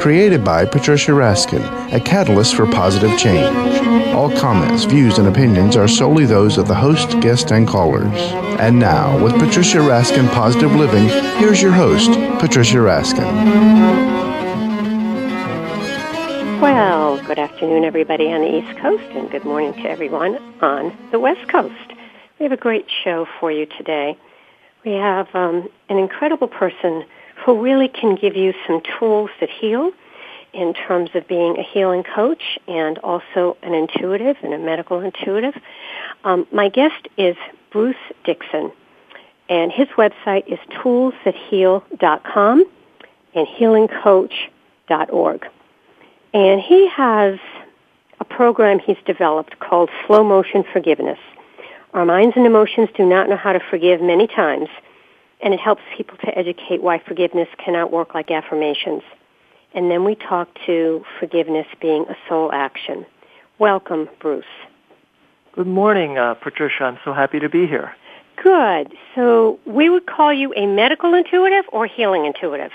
Created by Patricia Raskin, a catalyst for positive change. All comments, views, and opinions are solely those of the host, guest, and callers. And now, with Patricia Raskin Positive Living, here's your host, Patricia Raskin. Well, good afternoon, everybody on the East Coast, and good morning to everyone on the West Coast. We have a great show for you today. We have um, an incredible person who really can give you some tools that heal in terms of being a healing coach and also an intuitive and a medical intuitive. Um, my guest is Bruce Dickson, and his website is toolsthatheal.com and healingcoach.org. And he has a program he's developed called Slow Motion Forgiveness. Our minds and emotions do not know how to forgive many times, and it helps people to educate why forgiveness cannot work like affirmations. And then we talk to forgiveness being a soul action. Welcome, Bruce. Good morning, uh, Patricia. I'm so happy to be here. Good. So we would call you a medical intuitive or healing intuitive?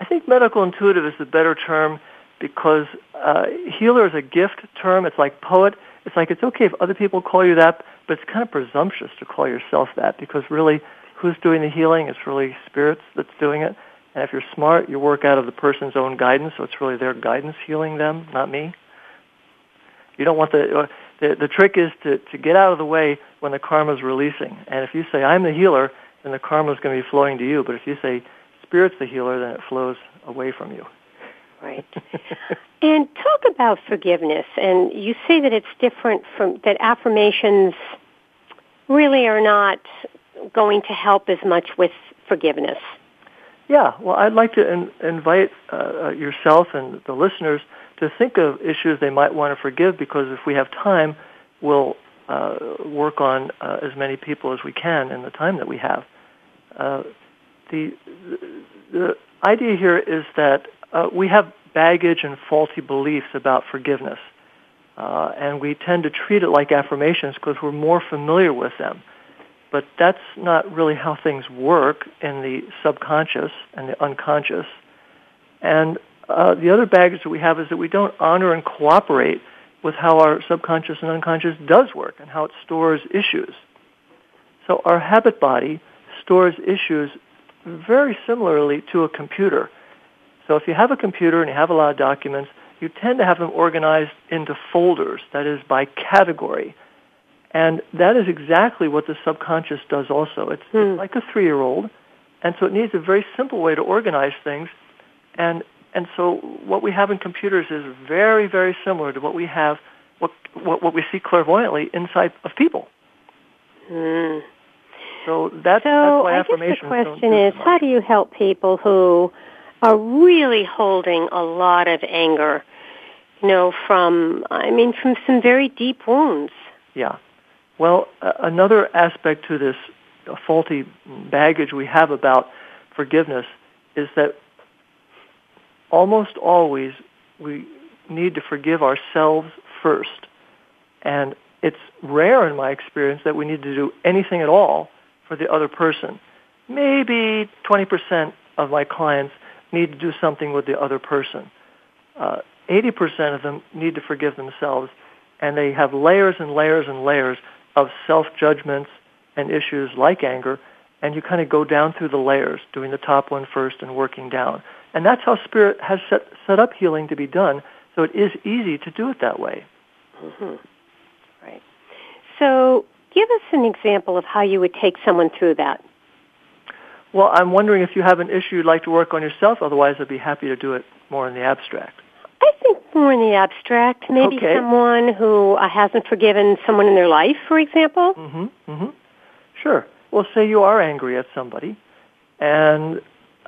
I think medical intuitive is the better term because uh, healer is a gift term. It's like poet. It's like it's okay if other people call you that, but it's kind of presumptuous to call yourself that because really, who's doing the healing? It's really spirits that's doing it. And if you're smart, you work out of the person's own guidance, so it's really their guidance healing them, not me. You don't want the uh, the, the trick is to to get out of the way when the karma's releasing. And if you say I'm the healer, then the karma's going to be flowing to you. But if you say spirit's the healer, then it flows away from you. Right. and talk about forgiveness. And you say that it's different from, that affirmations really are not going to help as much with forgiveness. Yeah, well, I'd like to in, invite uh, uh, yourself and the listeners to think of issues they might want to forgive because if we have time, we'll uh, work on uh, as many people as we can in the time that we have. Uh, the, the idea here is that uh, we have baggage and faulty beliefs about forgiveness. And we tend to treat it like affirmations because we're more familiar with them. But that's not really how things work in the subconscious and the unconscious. And uh, the other baggage that we have is that we don't honor and cooperate with how our subconscious and unconscious does work and how it stores issues. So our habit body stores issues very similarly to a computer. So if you have a computer and you have a lot of documents, you tend to have them organized into folders, that is by category. And that is exactly what the subconscious does also. It's, hmm. it's like a three-year-old, and so it needs a very simple way to organize things. And, and so what we have in computers is very, very similar to what we have, what, what, what we see clairvoyantly inside of people. Hmm. So that's, so that's why I guess the question is, how do you help people who are really holding a lot of anger, you know, from, I mean, from some very deep wounds. Yeah. Well, another aspect to this faulty baggage we have about forgiveness is that almost always we need to forgive ourselves first. And it's rare in my experience that we need to do anything at all for the other person. Maybe 20% of my clients need to do something with the other person. Uh, 80% of them need to forgive themselves, and they have layers and layers and layers of self-judgments and issues like anger, and you kind of go down through the layers, doing the top one first and working down. And that's how Spirit has set, set up healing to be done, so it is easy to do it that way. Mm-hmm. Right. So give us an example of how you would take someone through that. Well, I'm wondering if you have an issue you'd like to work on yourself. Otherwise, I'd be happy to do it more in the abstract. I think more in the abstract. Maybe Okay. someone who uh, hasn't forgiven someone in their life, for example. Mm-hmm. Mm-hmm. Sure. Well, say you are angry at somebody, and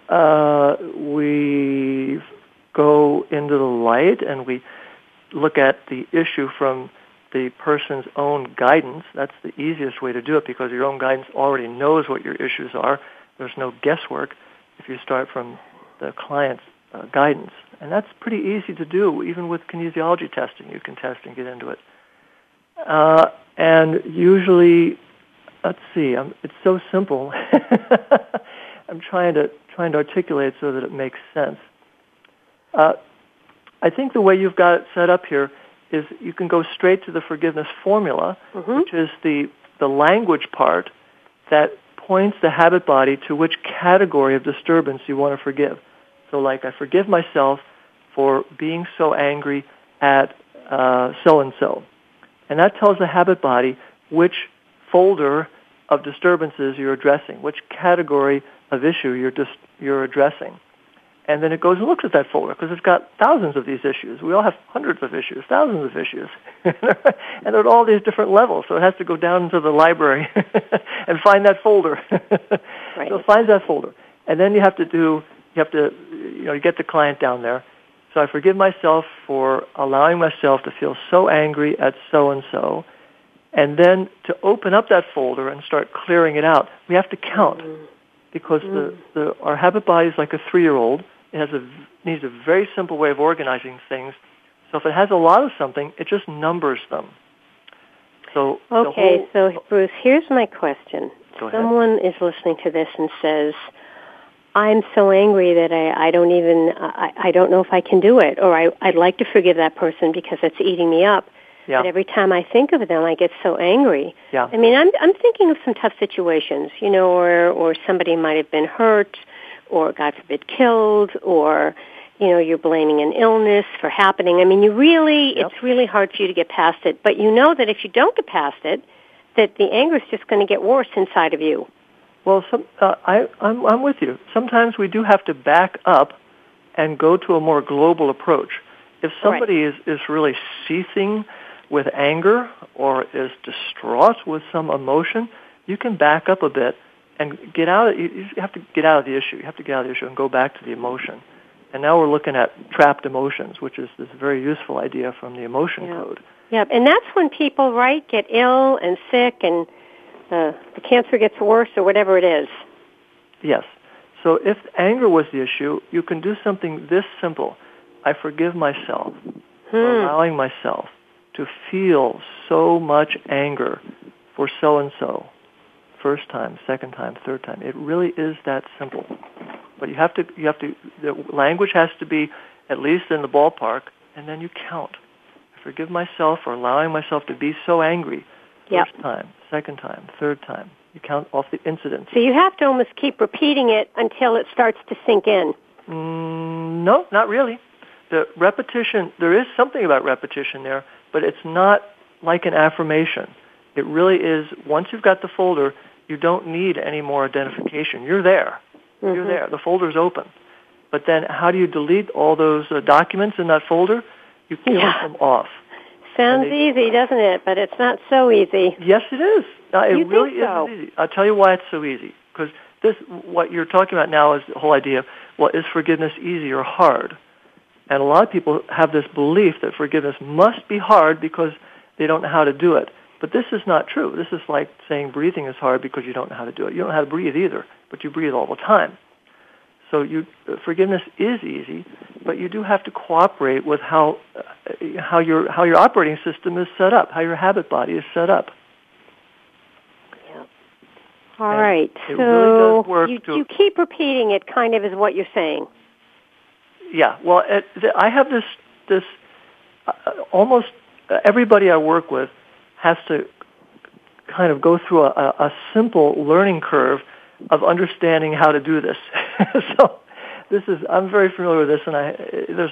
uh, we go into the light and we look at the issue from the person's own guidance. That's the easiest way to do it because your own guidance already knows what your issues are. There's no guesswork if you start from the client's uh, guidance. And that's pretty easy to do. Even with kinesiology testing, you can test and get into it. Uh, and usually, let's see, um, it's so simple. I'm trying to trying to articulate so that it makes sense. Uh, I think the way you've got it set up here is you can go straight to the forgiveness formula, Mhm. which is the the language part that points the habit body to which category of disturbance you want to forgive. So, like, I forgive myself for being so angry at so and so, and that tells the habit body which folder of disturbances you're addressing, which category of issue you're just you're addressing. And then it goes and looks at that folder because it's got thousands of these issues. We all have hundreds of issues, thousands of issues, and at all these different levels. So it has to go down into the library and find that folder. Right. So it finds that folder, and then you have to do you have to you know you get the client down there. So I forgive myself for allowing myself to feel so angry at so and so, and then to open up that folder and start clearing it out. We have to count because the, mm. the our habit body is like a three year old. It has a needs a very simple way of organizing things. So if it has a lot of something, it just numbers them. So Okay, whole- so Bruce, here's my question. Someone is listening to this and says, "I'm so angry that I, I don't even I, I don't know if I can do it, or I, I'd like to forgive that person because it's eating me up." yeah, But every time I think of them, I get so angry. yeah, I mean, I'm I'm thinking of some tough situations, you know, or or somebody might have been hurt, or God forbid killed, or you know, you're blaming an illness for happening. I mean, you really Yep. it's really hard for you to get past it. But you know that if you don't get past it, that the anger is just going to get worse inside of you. Well, some, uh, I, I'm, I'm with you. Sometimes we do have to back up and go to a more global approach. If somebody is, is really seething with anger or is distraught with some emotion, you can back up a bit and get out. Of, you, you have to get out of the issue. You have to get out of the issue and go back to the emotion. And now we're looking at trapped emotions, which is this very useful idea from the emotion Yeah. code. Yeah, and that's when people, right, get ill and sick, and uh, the cancer gets worse, or whatever it is. Yes. So if anger was the issue, you can do something this simple. I forgive myself for Hmm. allowing myself to feel so much anger for so and so. First time, second time, third time. It really is that simple. But you have to you have to the language has to be at least in the ballpark and then you count. I forgive myself for allowing myself to be so angry. Yep. First time, second time, third time. You count off the incidents. So you have to almost keep repeating it until it starts to sink in. Mm, no, not really. The repetition, there is something about repetition there, but it's not like an affirmation. It really is, once you've got the folder, you don't need any more identification. You're there. You're Mhm. there. The folder's open. But then how do you delete all those uh, documents in that folder? You count Yeah. them off. Sounds they- easy, doesn't it? But it's not so easy. Yes, it is. Uh, it You think really so? is easy. I'll tell you why it's so easy. Because this, what you're talking about now is the whole idea of, well, is forgiveness easy or hard? And a lot of people have this belief that forgiveness must be hard because they don't know how to do it. But this is not true. This is like saying breathing is hard because you don't know how to do it. You don't know how to breathe either, but you breathe all the time. So you, forgiveness is easy, but you do have to cooperate with how, how, your, how your operating system is set up, how your habit body is set up. All And right. it so really work you, to- you keep repeating it, kind of, is what you're saying. Yeah, well, it, th- I have this this uh, almost everybody I work with has to kind of go through a, a, a simple learning curve of understanding how to do this. so this is I'm very familiar with this, and I there's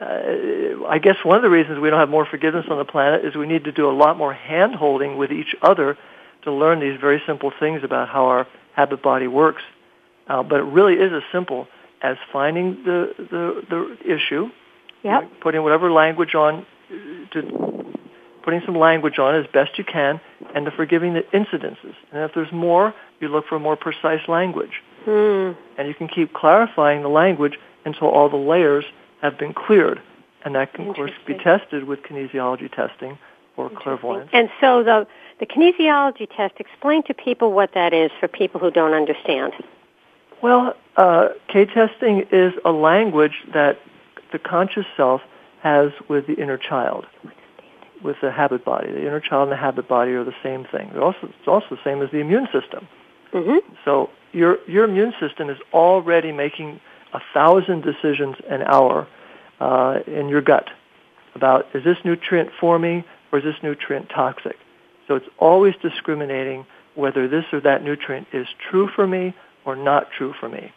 uh, I guess one of the reasons we don't have more forgiveness on the planet is we need to do a lot more hand holding with each other to learn these very simple things about how our habit body works. Uh, but it really is as simple as finding the the, the issue, yep. putting whatever language on, to putting some language on as best you can, and the forgiving the incidences. And if there's more, you look for more precise language. Hmm. And you can keep clarifying the language until all the layers have been cleared. And that can, of course, be tested with kinesiology testing or clairvoyance. And so the, the kinesiology test, explain to people what that is for people who don't understand. Well, uh, K-testing is a language that the conscious self has with the inner child, with the habit body. The inner child and the habit body are the same thing. They're also, it's also the same as the immune system. Mm-hmm. So your your immune system is already making a thousand decisions an hour uh, in your gut about is this nutrient for me or is this nutrient toxic. So it's always discriminating whether this or that nutrient is true for me or not true for me.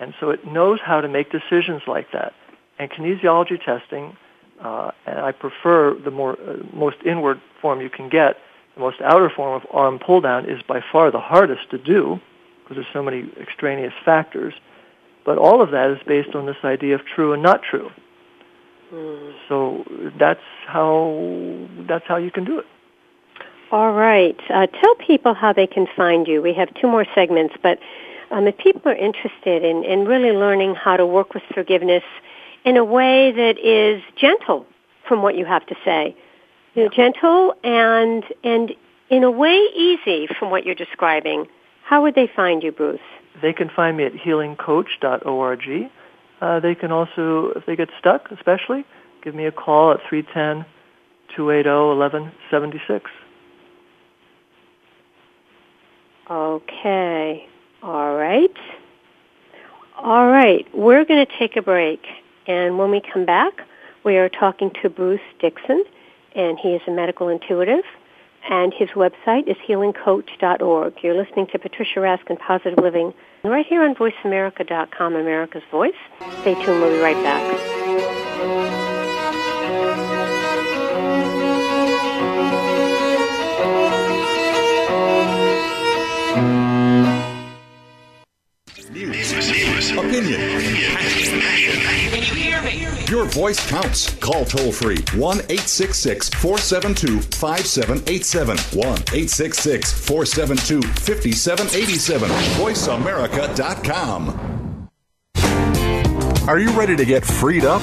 And so it knows how to make decisions like that. And kinesiology testing, uh, and I prefer the more uh, most inward form you can get. The most outer form of arm pull down is by far the hardest to do because there's so many extraneous factors. But all of that is based on this idea of true and not true. Mm. So that's how that's how you can do it. All right. Uh, tell people how they can find you. We have two more segments, but um, if people are interested in, in really learning how to work with forgiveness in a way that is gentle, from what you have to say, you know, gentle and and in a way easy, from what you're describing, how would they find you, Bruce? They can find me at healingcoach.org. Uh, they can also, if they get stuck, especially, give me a call at 310 280 1176. Okay. All right. All right. We're going to take a break. And when we come back, we are talking to Bruce Dickson, and he is a medical intuitive, and his website is healingcoach.org. You're listening to Patricia Raskin Positive Living right here on VoiceAmerica.com, America's Voice. Stay tuned. We'll be right back. Your voice counts. Call toll free 1 866 472 5787. 1 866 472 5787. VoiceAmerica.com. Are you ready to get freed up?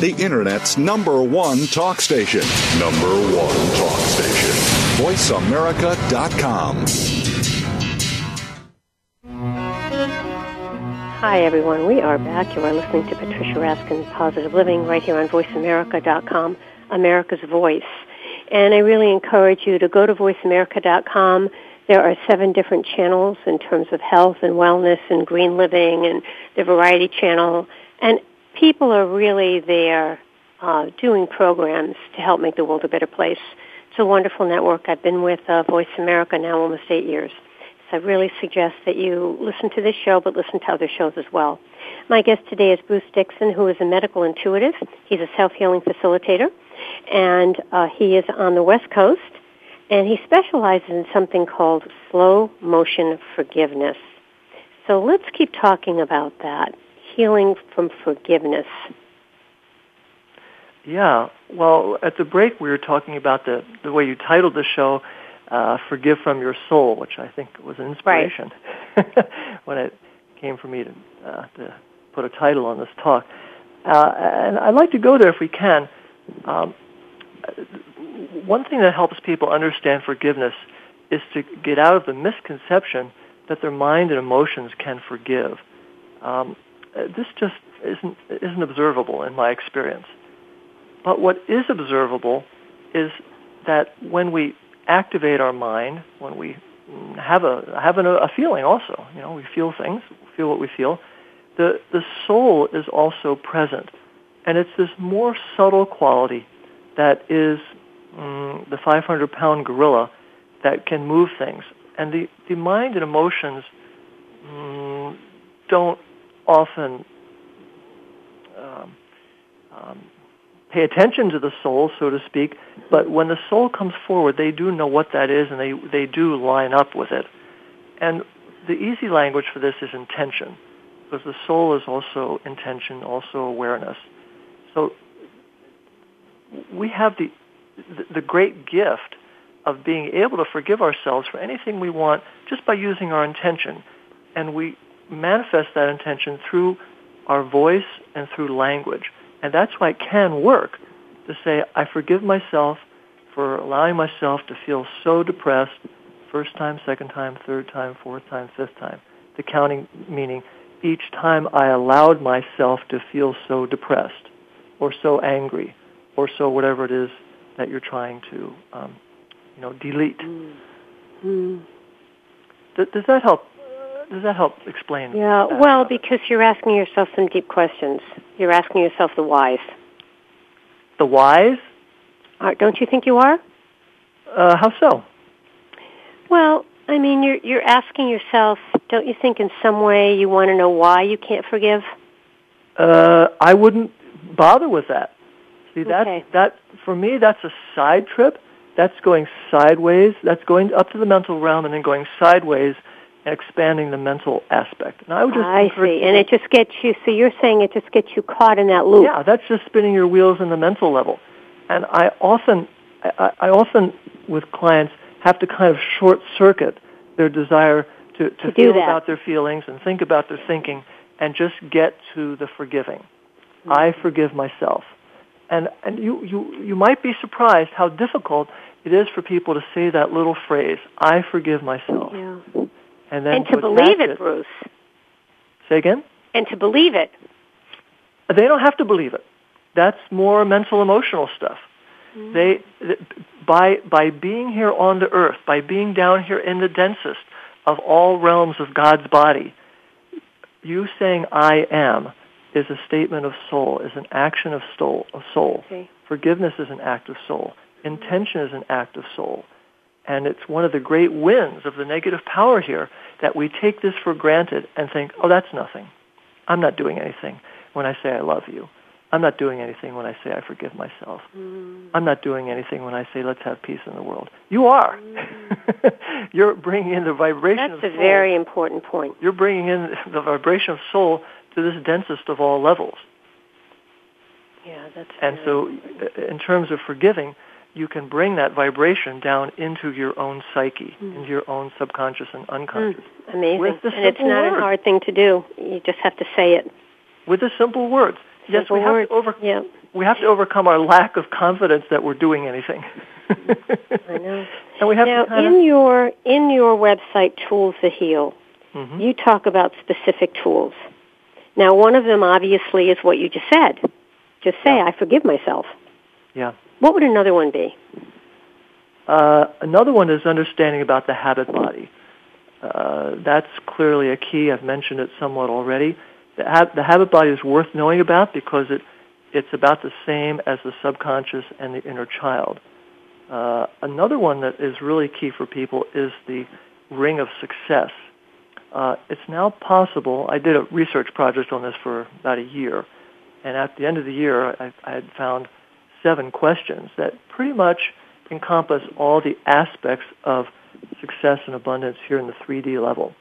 the Internet's number one talk station. Number one talk station. VoiceAmerica.com. Hi, everyone. We are back. You are listening to Patricia Raskin Positive Living right here on VoiceAmerica.com, America's Voice. And I really encourage you to go to VoiceAmerica.com. There are seven different channels in terms of health and wellness and green living and the variety channel. And people are really there uh, doing programs to help make the world a better place. It's a wonderful network. I've been with uh, Voice America now almost eight years. So I really suggest that you listen to this show, but listen to other shows as well. My guest today is Bruce Dickson, who is a medical intuitive. He's a self-healing facilitator, and uh, he is on the West Coast, and he specializes in something called slow motion forgiveness. So let's keep talking about that, healing from forgiveness. Yeah, well, at the break we were talking about the the way you titled the show, uh, "Forgive from Your Soul," which I think was an inspiration right. when it came for me to uh, to put a title on this talk. Uh, and I'd like to go there if we can. Um, one thing that helps people understand forgiveness is to get out of the misconception that their mind and emotions can forgive. Um, this just isn't isn't observable in my experience. But what is observable is that when we activate our mind, when we have a have a, a feeling also, you know, we feel things, feel what we feel, the the soul is also present, and it's this more subtle quality that is um, the 500 pound gorilla that can move things, and the the mind and emotions um, don't often um, um, pay attention to the soul, so to speak, but when the soul comes forward, they do know what that is and they, they do line up with it. And the easy language for this is intention, because the soul is also intention, also awareness. So we have the, the great gift of being able to forgive ourselves for anything we want just by using our intention. And we manifest that intention through our voice and through language. And that's why it can work to say, I forgive myself for allowing myself to feel so depressed first time, second time, third time, fourth time, fifth time. The counting meaning each time I allowed myself to feel so depressed or so angry or so whatever it is that you're trying to, um, you know, delete. Mm. Does, does that help does that help explain? Yeah, well, because you're asking yourself some deep questions. You're asking yourself the whys. The whys? Uh, don't you think you are? Uh, how so? Well, I mean, you're you're asking yourself. Don't you think in some way you want to know why you can't forgive? Uh, I wouldn't bother with that. See, that okay. that for me, that's a side trip. That's going sideways. That's going up to the mental realm and then going sideways expanding the mental aspect. And I would just I see, and it just gets you. So you're saying it just gets you caught in that loop. Yeah, that's just spinning your wheels in the mental level. And I often, I, I often with clients have to kind of short circuit their desire to, to, to feel about their feelings and think about their thinking and just get to the forgiving. Mm-hmm. I forgive myself. And, and you, you, you might be surprised how difficult it is for people to say that little phrase, I forgive myself. Yeah and then and to, believe it, it, Bruce. Say again. And to believe it. They don't have to believe it. That's more mental emotional stuff. Mm-hmm. They by by being here on the earth, by being down here in the densest of all realms of God's body, you saying I am is a statement of soul, is an action of soul of soul. Okay. Forgiveness is an act of soul. Intention is an act of soul. And it's one of the great wins of the negative power here that we take this for granted and think, oh, that's nothing. I'm not doing anything when I say I love you. I'm not doing anything when I say I forgive myself. Mm. I'm not doing anything when I say let's have peace in the world. You are. Mm. You're bringing in the vibration That's of a soul. very important point. You're bringing in the vibration of soul to this densest of all levels. Yeah, that's. And so, uh, in terms of forgiving, you can bring that vibration down into your own psyche, mm. into your own subconscious and unconscious. Mm. Amazing. And it's not words. a hard thing to do. You just have to say it. With the simple words. yes, Simple we have words. to over Yeah. we have to overcome our lack of confidence that we're doing anything. I know. And we have now, to in of, your in your website, Tools to Heal, Mhm. you talk about specific tools. Now, one of them obviously is what you just said. Just say, I forgive myself. Yeah. What would another one be? Uh, another one is understanding about the habit body. Uh, that's clearly a key. I've mentioned it somewhat already. The, ha- the habit body is worth knowing about because it it's about the same as the subconscious and the inner child. Uh, another one that is really key for people is the ring of success. Uh, it's now possible. I did a research project on this for about a year, and at the end of the year, I, I had found seven questions that pretty much encompass all the aspects of success and abundance here in the 3D level.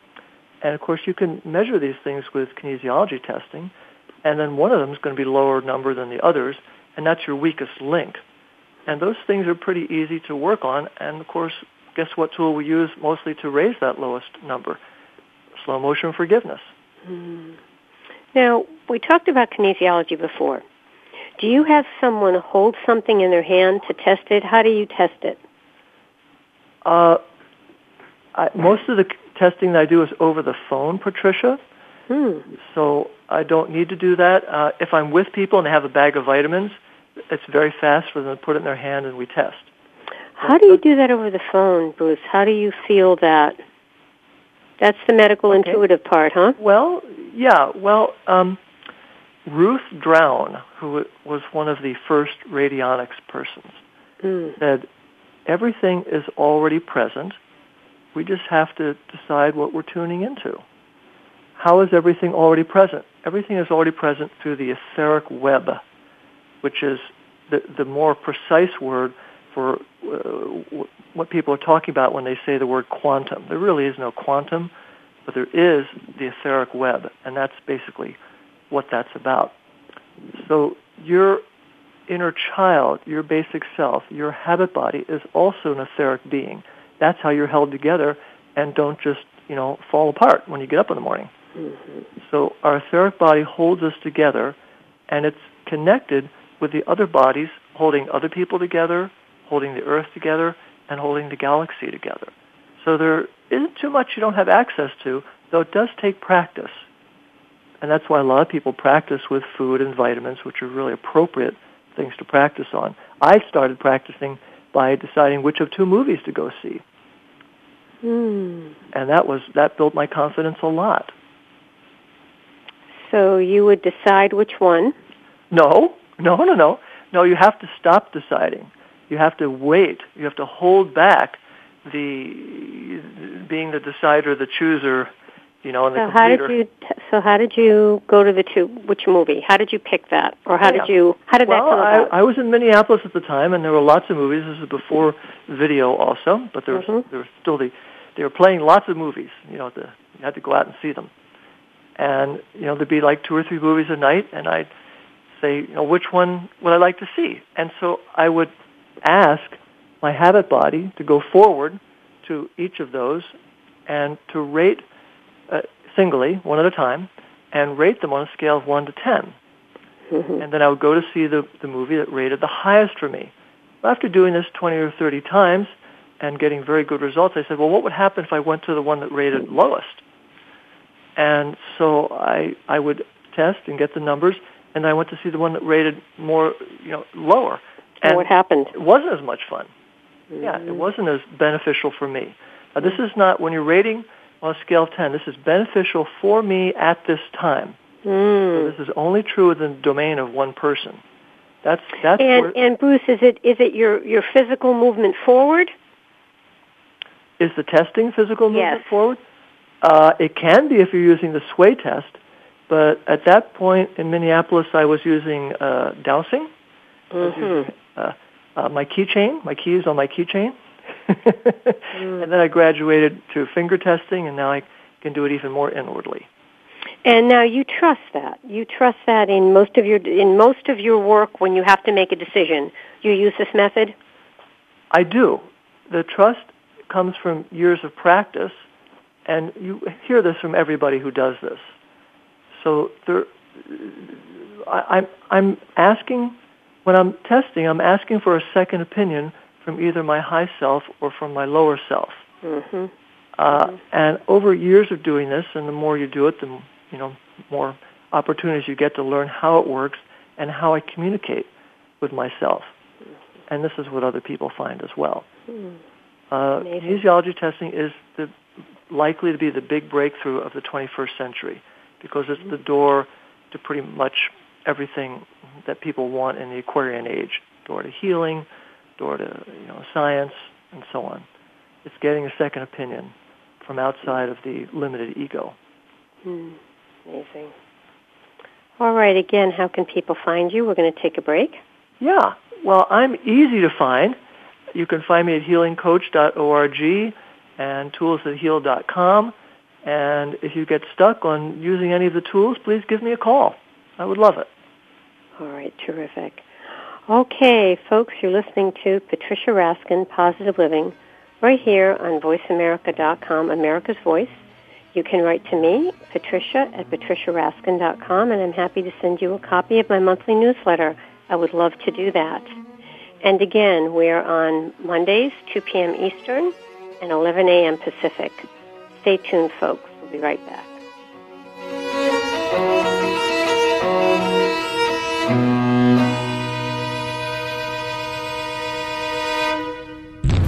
And of course, you can measure these things with kinesiology testing, and then one of them is going to be lower number than the others, and that's your weakest link. And those things are pretty easy to work on, and of course, guess what tool we use mostly to raise that lowest number? Slow motion forgiveness. Hmm. Now, we talked about kinesiology before. Do you have someone hold something in their hand to test it? How do you test it? Uh, I, most of the testing that I do is over the phone, Patricia. Hmm. So I don't need to do that. Uh, if I'm with people and they have a bag of vitamins, it's very fast for them to put it in their hand and we test. How do you do that over the phone, Bruce? How do you feel that? That's the medical Okay. intuitive part, huh? Well, yeah. Well, um, Ruth Drown, who was one of the first radionics persons, Mm. said everything is already present. We just have to decide what we're tuning into. How is everything already present? Everything is already present through the etheric web, which is the, the more precise word for uh, w- what people are talking about when they say the word quantum. There really is no quantum, but there is the etheric web, and that's basically what that's about. So your inner child, your basic self, your habit body is also an etheric being. That's how you're held together and don't just, you know, fall apart when you get up in the morning. Mm-hmm. So our etheric body holds us together and it's connected with the other bodies holding other people together, holding the earth together, and holding the galaxy together. So there isn't too much you don't have access to, though it does take practice. And that's why a lot of people practice with food and vitamins, which are really appropriate things to practice on. I started practicing by deciding which of two movies to go see. Hmm. And that was that built my confidence a lot. So you would decide which one. No, no, no, no. No, you have to stop deciding. You have to wait. You have to hold back the being the decider, the chooser, you know, and the So how did you? T- so how did you go to the two? Which movie? How did you pick that, or how Yeah. did you? How did well, that come about? I, I was in Minneapolis at the time, and there were lots of movies. This is before video, also, but there was Mhm. there was still the they were playing lots of movies. You know, the, you had to go out and see them, and you know there'd be like two or three movies a night, and I'd say, you know, which one would I like to see? And so I would ask my habit body to go forward to each of those and to rate uh, singly, one at a time, and rate them on a scale of one to ten Mhm. and then I would go to see the, the movie that rated the highest for me. After doing this 20 or 30 times and getting very good results, I said, well, what would happen if I went to the one that rated lowest? And so I, I would test and get the numbers, and I went to see the one that rated more, you know, lower. And And what happened? it wasn't as much fun. Yeah, it wasn't as beneficial for me. Now, this is not, when you're rating on a scale of 10, this is beneficial for me at this time. So Mm. this is only true within the domain of one person. That's that's And where, and Bruce, is it is it your your physical movement forward? is the testing physical movement Yes. forward? Uh, it can be if you're using the sway test, but at that point in Minneapolis, I was using uh, dowsing. Mhm. using, uh, uh, my keychain, my keys on my keychain, Mm. and then I graduated to finger testing, and now I can do it even more inwardly. And now you trust that. You trust that in most of your in most of your work when you have to make a decision, you use this method. I do. The trust comes from years of practice, and you hear this from everybody who does this. So there, I, I'm I'm asking when I'm testing, I'm asking for a second opinion from either my high self or from my lower self. Mm-hmm. Uh, and over years of doing this, and the more you do it, the you know more opportunities you get to learn how it works and how I communicate with myself. And this is what other people find as well. Hmm. Uh, kinesiology testing is the, likely to be the big breakthrough of the 21st century because it's the door to pretty much everything that people want in the Aquarian age. Door to healing, door to you know science, and so on. It's getting a second opinion from outside of the limited ego. Hmm. Amazing. All right, again, how can people find you? We're going to take a break. Yeah. Well, I'm easy to find. You can find me at healingcoach.org and toolsthatheal.com. And if you get stuck on using any of the tools, please give me a call. I would love it. All right, terrific. Okay, folks, you're listening to Patricia Raskin, Positive Living, right here on VoiceAmerica.com, America's Voice. You can write to me, Patricia at patriciaraskin.com, and I'm happy to send you a copy of my monthly newsletter. I would love to do that. And again, we're on Mondays, 2 p.m. Eastern and 11 a.m. Pacific. Stay tuned, folks. We'll be right back.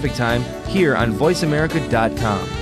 Time here on VoiceAmerica.com.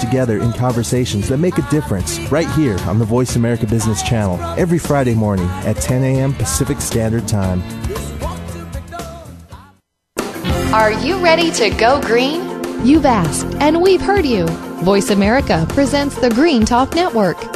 together in conversations that make a difference right here on the Voice America Business Channel every Friday morning at 10 a.m. Pacific Standard Time. Are you ready to go green? You've asked, and we've heard you. Voice America presents the Green Talk Network.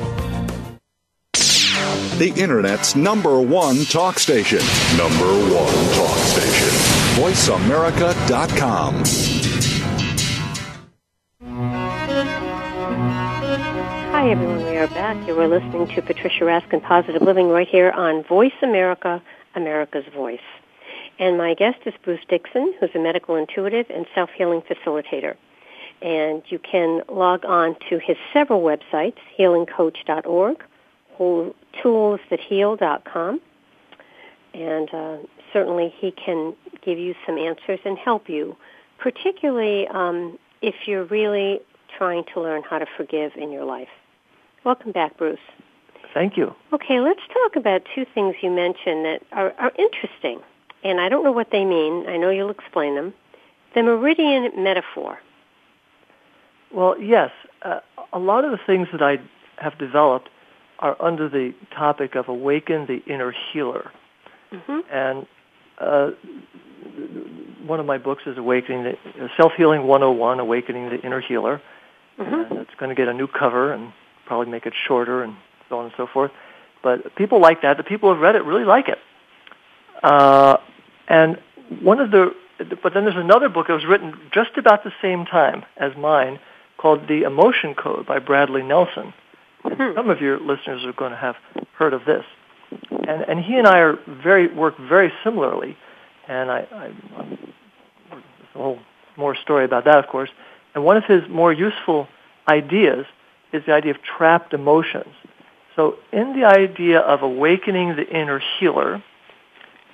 the Internet's number one talk station. Number one talk station. VoiceAmerica.com. Hi, everyone. We are back. You are listening to Patricia Raskin Positive Living right here on Voice America, America's Voice. And my guest is Bruce Dickson, who's a medical intuitive and self-healing facilitator. And you can log on to his several websites, healingcoach.org, toolsthatheal.com. And uh, certainly he can give you some answers and help you, particularly um, if you're really trying to learn how to forgive in your life. Welcome back, Bruce. Thank you. Okay, let's talk about two things you mentioned that are, are interesting. And I don't know what they mean. I know you'll explain them. The meridian metaphor. Well, yes. Uh, a lot of the things that I have developed are under the topic of awaken the inner healer. Mm-hmm. And uh, one of my books is Awakening the Self Healing 101, Awakening the Inner Healer. Mm-hmm. And it's going to get a new cover and probably make it shorter and so on and so forth. But people like that. The people who have read it really like it. Uh, and one of the, but then there's another book that was written just about the same time as mine called The Emotion Code by Bradley Nelson. Hmm. Some of your listeners are going to have heard of this. And, and he and I are very, work very similarly. And I, I, there's a whole more story about that, of course. And one of his more useful ideas is the idea of trapped emotions. So in the idea of awakening the inner healer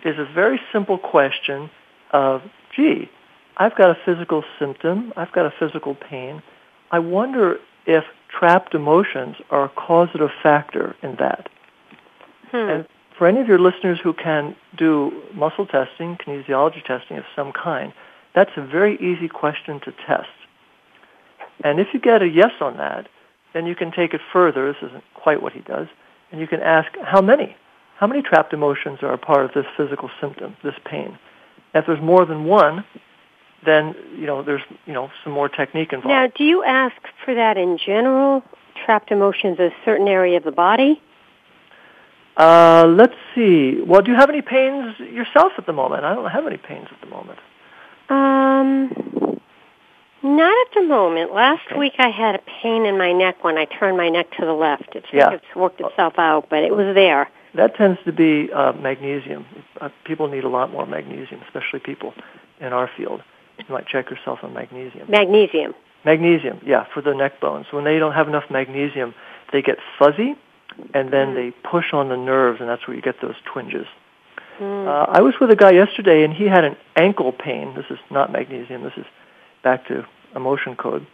is a very simple question of, gee, I've got a physical symptom, I've got a physical pain. I wonder if trapped emotions are a causative factor in that. Hmm. And for any of your listeners who can do muscle testing, kinesiology testing of some kind, that's a very easy question to test. And if you get a yes on that, then you can take it further. This isn't quite what he does. And you can ask, how many? How many trapped emotions are a part of this physical symptom, this pain? If there's more than one, then, you know, there's, you know, some more technique involved. Now, do you ask for that in general? Trapped emotions a certain area of the body? Uh, let's see. Well, do you have any pains yourself at the moment? I don't have any pains at the moment. Um, not at the moment. Last Okay. week I had a pain in my neck when I turned my neck to the left. It's Yeah. it's worked itself out, but it was there. That tends to be uh, magnesium. Uh, people need a lot more magnesium, especially people in our field. You might check yourself on magnesium. Magnesium. Magnesium, yeah, for the neck bones. When they don't have enough magnesium, they get fuzzy, and then they push on the nerves, and that's where you get those twinges. Hmm. Uh, I was with a guy yesterday, and he had an ankle pain. This is not magnesium. This is back to emotion code.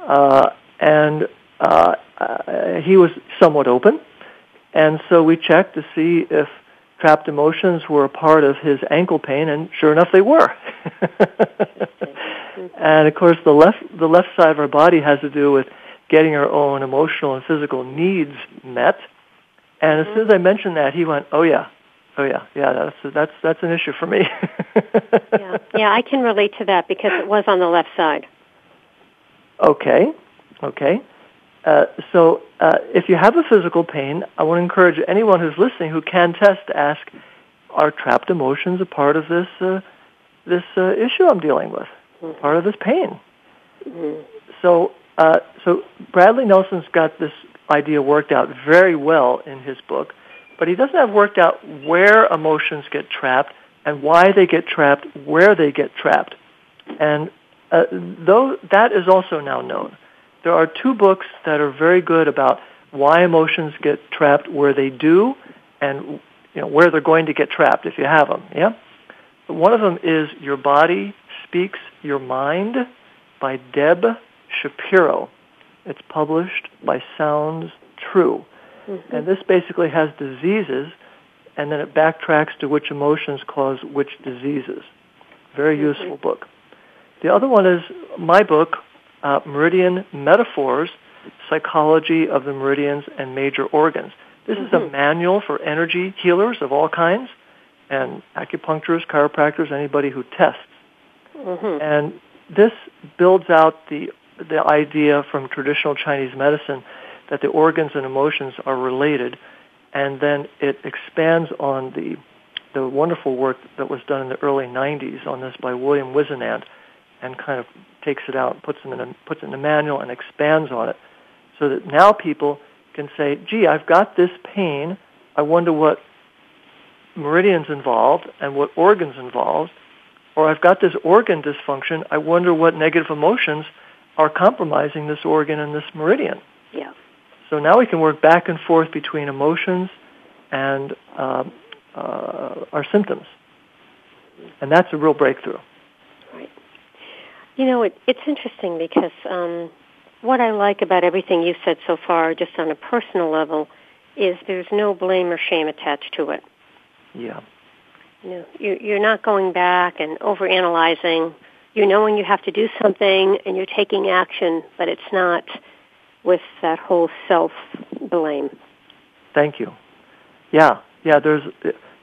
Uh, and uh, uh, he was somewhat open, and so we checked to see if trapped emotions were a part of his ankle pain, and sure enough, they were. and of course, the left the left side of our body has to do with getting our own emotional and physical needs met. And as soon as I mm-hmm. mentioned that, he went, "Oh yeah, oh yeah, yeah, that's that's that's an issue for me." Yeah, yeah, I can relate to that because it was on the left side. Okay, okay. Uh, so uh, if you have a physical pain, I want to encourage anyone who's listening who can test to ask, are trapped emotions a part of this uh, this uh, issue I'm dealing with? Part of this pain? So uh, so Bradley Nelson's got this idea worked out very well in his book, but he doesn't have worked out where emotions get trapped and why they get trapped, where they get trapped. And uh, though that is also now known, there are two books that are very good about why emotions get trapped where they do and you know where they're going to get trapped if you have them. Yeah. One of them is Your Body Speaks Your Mind by Deb Shapiro. It's published by Sounds True. Mm-hmm. And this basically has diseases and then it backtracks to which emotions cause which diseases. Very mm-hmm. useful book. The other one is my book, uh, Meridian Metaphors, Psychology of the Meridians and Major Organs. This is a manual for energy healers of all kinds, and acupuncturists, chiropractors, anybody who tests. Mm-hmm. And this builds out the, the idea from traditional Chinese medicine that the organs and emotions are related, and then it expands on the, the wonderful work that was done in the early 90s on this by William Wisenant and kind of takes it out, puts it in a, puts it in a manual and expands on it so that now people can say, gee, I've got this pain. I wonder what meridians involved and what organs involved. Or I've got this organ dysfunction. I wonder what negative emotions are compromising this organ and this meridian. Yeah. So now we can work back and forth between emotions and uh, uh, our symptoms. And that's a real breakthrough. You know, it, it's interesting because um, what I like about everything you've said so far, just on a personal level, is there's no blame or shame attached to it. Yeah. You know, you, you're not going back and overanalyzing. You're knowing you have to do something and you're taking action, but it's not with that whole self blame. Thank you. Yeah, yeah. There's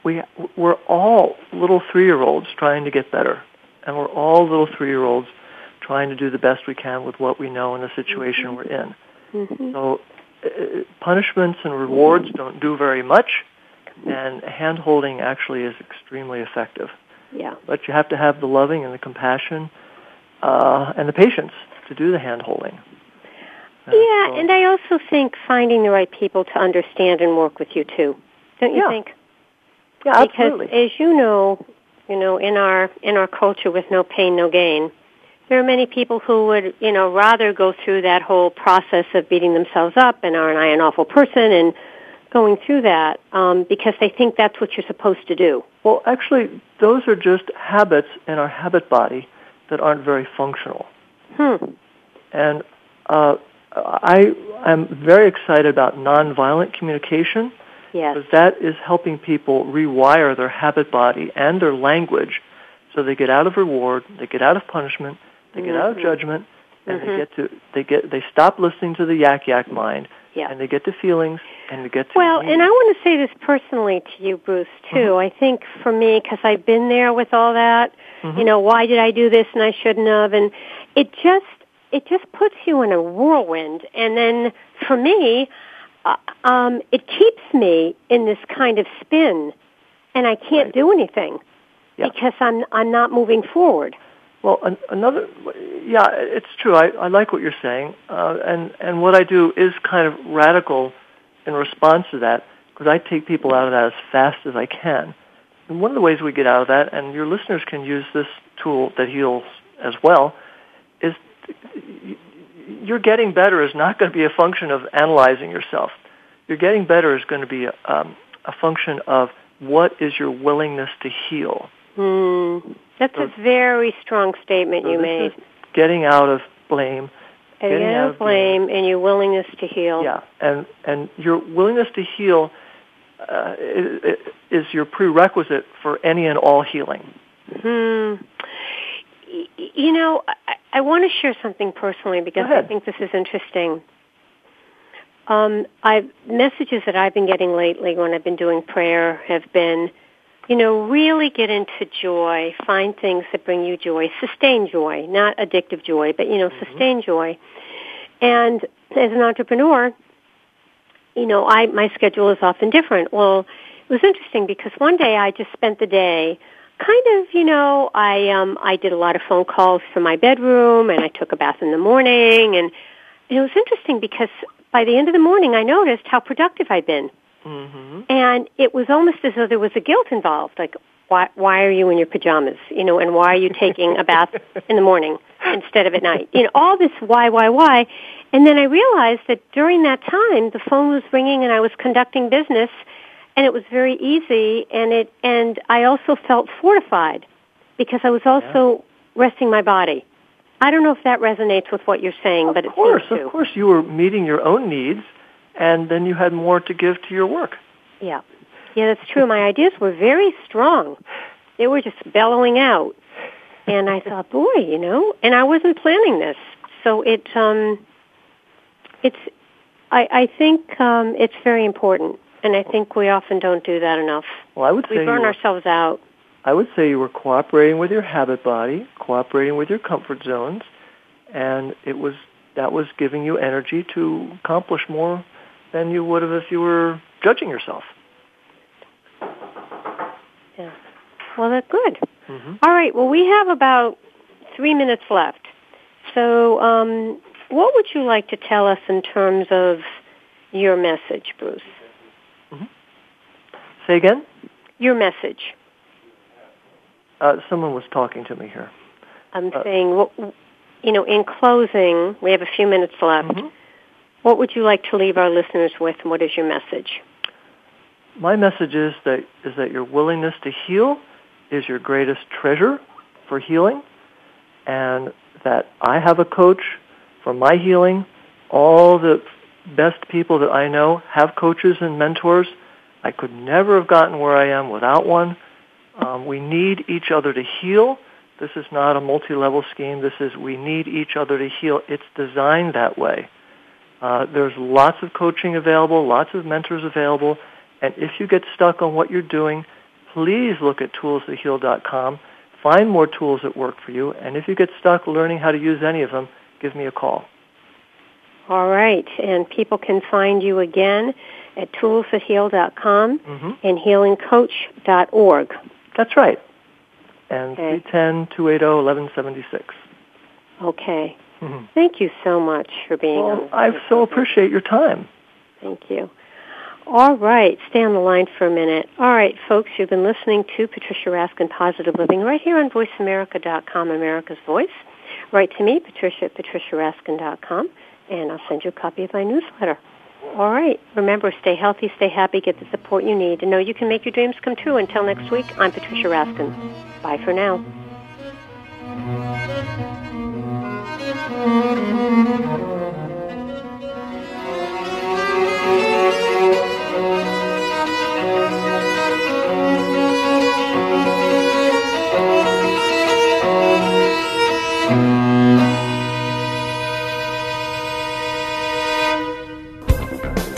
we we're all little three year olds trying to get better, and we're all little three year olds trying to do the best we can with what we know in the situation we're in. Mm-hmm. So uh, punishments and rewards don't do very much, and hand holding actually is extremely effective. Yeah. But you have to have the loving and the compassion uh, and the patience to do the hand holding. yeah, so. and I also think finding the right people to understand and work with you too. Don't you yeah. think? Yeah, because absolutely. as you know, you know, in our in our culture with no pain, no gain, there are many people who would, you know, rather go through that whole process of beating themselves up and aren't I an awful person and going through that um, because they think that's what you're supposed to do. Well, actually, those are just habits in our habit body that aren't very functional. Hmm. And uh, I am very excited about nonviolent communication Yes. Because that is helping people rewire their habit body and their language so they get out of reward, they get out of punishment, they get mm-hmm. out of judgment, and mm-hmm. they get to they get they stop listening to the yak yak mind yeah. and they get to feelings and they get to well needs. and i want to say this personally to you bruce too mm-hmm. i think for me because i've been there with all that mm-hmm. you know why did i do this and i shouldn't have and it just it just puts you in a whirlwind and then for me uh, um, it keeps me in this kind of spin, and I can't right. do anything yeah. because I'm I'm not moving forward. Well, an, another, yeah, it's true. I, I like what you're saying, uh, and and what I do is kind of radical in response to that because I take people out of that as fast as I can. And one of the ways we get out of that, and your listeners can use this tool that heals as well, is your getting better is not going to be a function of analyzing yourself. Your getting better is going to be a, um, a function of what is your willingness to heal. Mm, that's a very strong statement so you made. getting out of blame. Getting, getting out of blame, and your willingness to heal. Yeah, and and your willingness to heal uh, is, is your prerequisite for any and all healing. Hmm. You know, I, I want to share something personally because I think this is interesting. Um, I messages that I've been getting lately when I've been doing prayer have been, you know, really get into joy, find things that bring you joy, sustain joy, not addictive joy, but you know, mm-hmm. sustain joy. And as an entrepreneur, you know, I my schedule is often different. Well, it was interesting because one day I just spent the day kind of, you know, I um I did a lot of phone calls from my bedroom and I took a bath in the morning and, and it was interesting because by the end of the morning I noticed how productive I'd been. Mm-hmm. And it was almost as though there was a guilt involved, like why why are you in your pajamas, you know, and why are you taking a bath in the morning instead of at night? You know, all this why why why. And then I realized that during that time the phone was ringing and I was conducting business and it was very easy and it and I also felt fortified because I was also yeah. resting my body. I don't know if that resonates with what you're saying, of but it course, seems to. Of course, you were meeting your own needs, and then you had more to give to your work. Yeah, yeah, that's true. my ideas were very strong; they were just bellowing out, and I thought, boy, you know, and I wasn't planning this, so it um, it's. I, I think um, it's very important and I think we often don't do that enough. Well, I would we say we burn were, ourselves out. I would say you were cooperating with your habit body, cooperating with your comfort zones, and it was that was giving you energy to accomplish more than you would have if you were judging yourself. Yeah. Well, that's good. Mm-hmm. All right. Well, we have about three minutes left. So, um, what would you like to tell us in terms of your message, Bruce? Mm-hmm. Say again? Your message. Uh, someone was talking to me here. I'm uh, saying, you know, in closing, we have a few minutes left. Mm-hmm. What would you like to leave our listeners with, and what is your message? My message is that is that your willingness to heal is your greatest treasure for healing, and that I have a coach for my healing. All the best people that I know have coaches and mentors. I could never have gotten where I am without one. Um, we need each other to heal. This is not a multi-level scheme. This is we need each other to heal. It's designed that way. Uh, there's lots of coaching available, lots of mentors available, and if you get stuck on what you're doing, please look at toolsthatheal.com. Find more tools that work for you, and if you get stuck learning how to use any of them, give me a call. All right, and people can find you again at toolsthatheal.com mm-hmm. and healingcoach.org. That's right. And Okay. 310-280-1176. Okay. Mm-hmm. Thank you so much for being well, on. I so appreciate your time. Thank you. All right, stay on the line for a minute. All right, folks, you've been listening to Patricia Raskin Positive Living right here on VoiceAmerica.com, America's Voice. Write to me, Patricia at patriciaraskin.com, and I'll send you a copy of my newsletter. All right. Remember, stay healthy, stay happy, get the support you need, and know you can make your dreams come true. Until next week, I'm Patricia Raskin. Bye for now. Música